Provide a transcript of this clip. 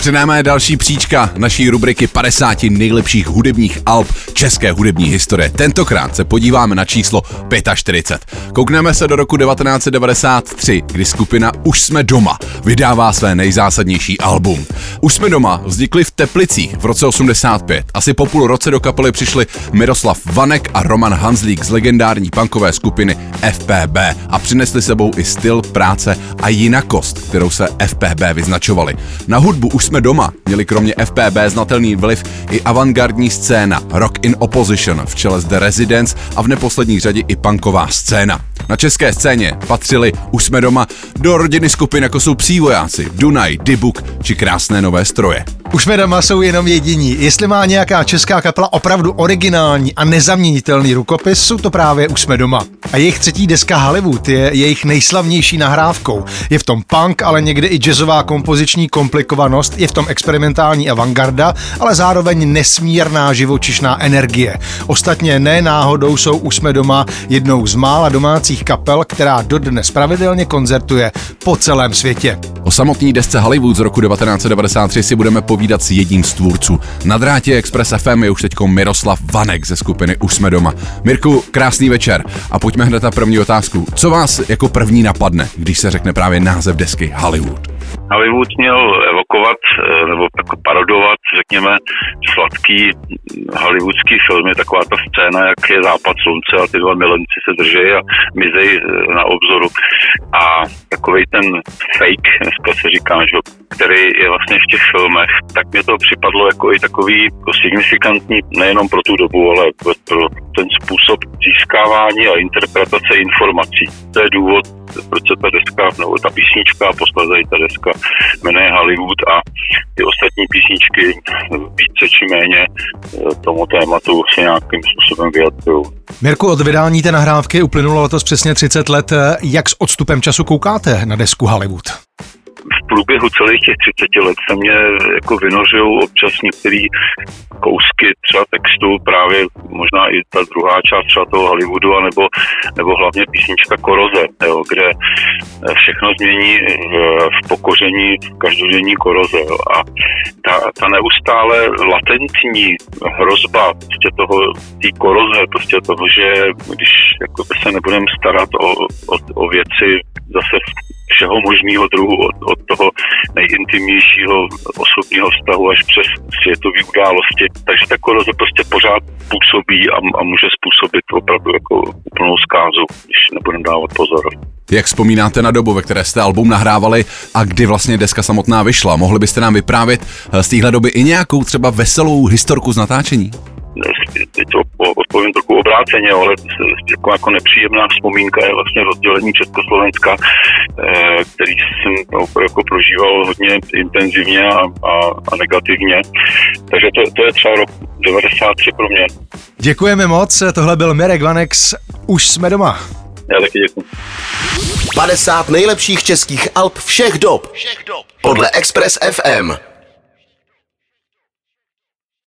Před námi je další příčka naší rubriky 50 nejlepších hudebních alb české hudební historie. Tentokrát se podíváme na číslo 45. Koukneme se do roku 1993, kdy skupina Už jsme doma vydává své nejzásadnější album. Už jsme doma vznikli v Teplicích v roce 85. Asi po půl roce do kapely přišli Miroslav Vanek a Roman Hanzlík z legendární punkové skupiny FPB a přinesli sebou i styl práce a jinakost, kterou se FPB vyznačovali. Na hudbu Už jsme doma měli kromě FPB znatelný vliv i avantgardní scéna Rock in Opposition v čele s The Residents a v neposlední řadě i punková scéna. Na české scéně patřili Už jsme doma do rodiny skupin jako jsou Psí vojáci, Dunaj, Dybuk či Krásné nové stroje. Už jsme doma jsou jenom jediní. Jestli má nějaká česká kapela opravdu originální a nezaměnitelný rukopis, jsou to právě Už jsme doma. A jejich třetí deska Hollywood je jejich nejslavnější nahrávkou. Je v tom punk, ale někdy i jazzová kompoziční komplikovanost, je v tom experimentální avantgarda, ale zároveň nesmírná živočišná energie. Ostatně ne náhodou jsou Už jsme doma jednou z mála domácích kapel, která dodnes pravidelně koncertuje po celém světě. O samotné desce Hollywood z roku 1993 si budeme povídat s jedním z tvůrců. Na drátě Express FM je už teď Miroslav Vanek ze skupiny Už jsme doma. Mirku, krásný večer a pojďme hned na první otázku. Co vás jako první napadne, když se řekne právě název desky Hollywood? Hollywood měl evokovat eh, nebo jako parodovat, řekněme, sladký hollywoodský film. Je taková ta scéna, jak je západ slunce a ty dva milenci se drží a mizej eh, na obzoru. A takový ten fake, dneska se říká, že, který je vlastně v těch filmech, tak mě to připadlo jako i takový jako signifikantní nejenom pro tu dobu, ale pro ten způsob získávání a interpretace informací. To je důvod, proč se ta deska, nebo ta písnička, posledně ta deska jmenuje Hollywood a ty ostatní písničky více či méně eh, tomu tématu se nějakým způsobem vyjadřují. Mirku, od vydání té nahrávky uplynulo letos přesně 30 let. Jak s odstupem času koukáte na desku Hollywood? V průběhu celých těch 30 let se mě jako vynořují občas některé kousky třeba textu, právě možná i ta druhá část třeba toho Hollywoodu, anebo, nebo hlavně písnička Koroze, jo, kde všechno změní v pokoření každodenní koroze. Jo. A ta, ta neustále latentní hrozba prostě toho, té koroze, prostě toho, že když jako se nebudeme starat o, o, o věci zase všeho možného druhu, od, od toho nejintimnějšího osobního vztahu až přes světové události. Takže ta koroze prostě pořád působí a, a může způsobit opravdu jako úplnou zkázu, když nebudeme dávat pozor. Jak vzpomínáte na dobu, ve které jste album nahrávali a kdy vlastně deska samotná vyšla? Mohli byste nám vyprávět z téhle doby i nějakou třeba veselou historku z natáčení? teď to odpovím trochu obráceně, ale jako, jako nepříjemná vzpomínka je vlastně rozdělení Československa, eh, který jsem jako prožíval hodně intenzivně a, a, a negativně. Takže to, to je třeba rok 93 pro mě. Děkujeme moc, tohle byl Mirek Vanex, už jsme doma. Já taky děkuji. 50 nejlepších českých alb všech dob. Všech dob. Podle Express FM.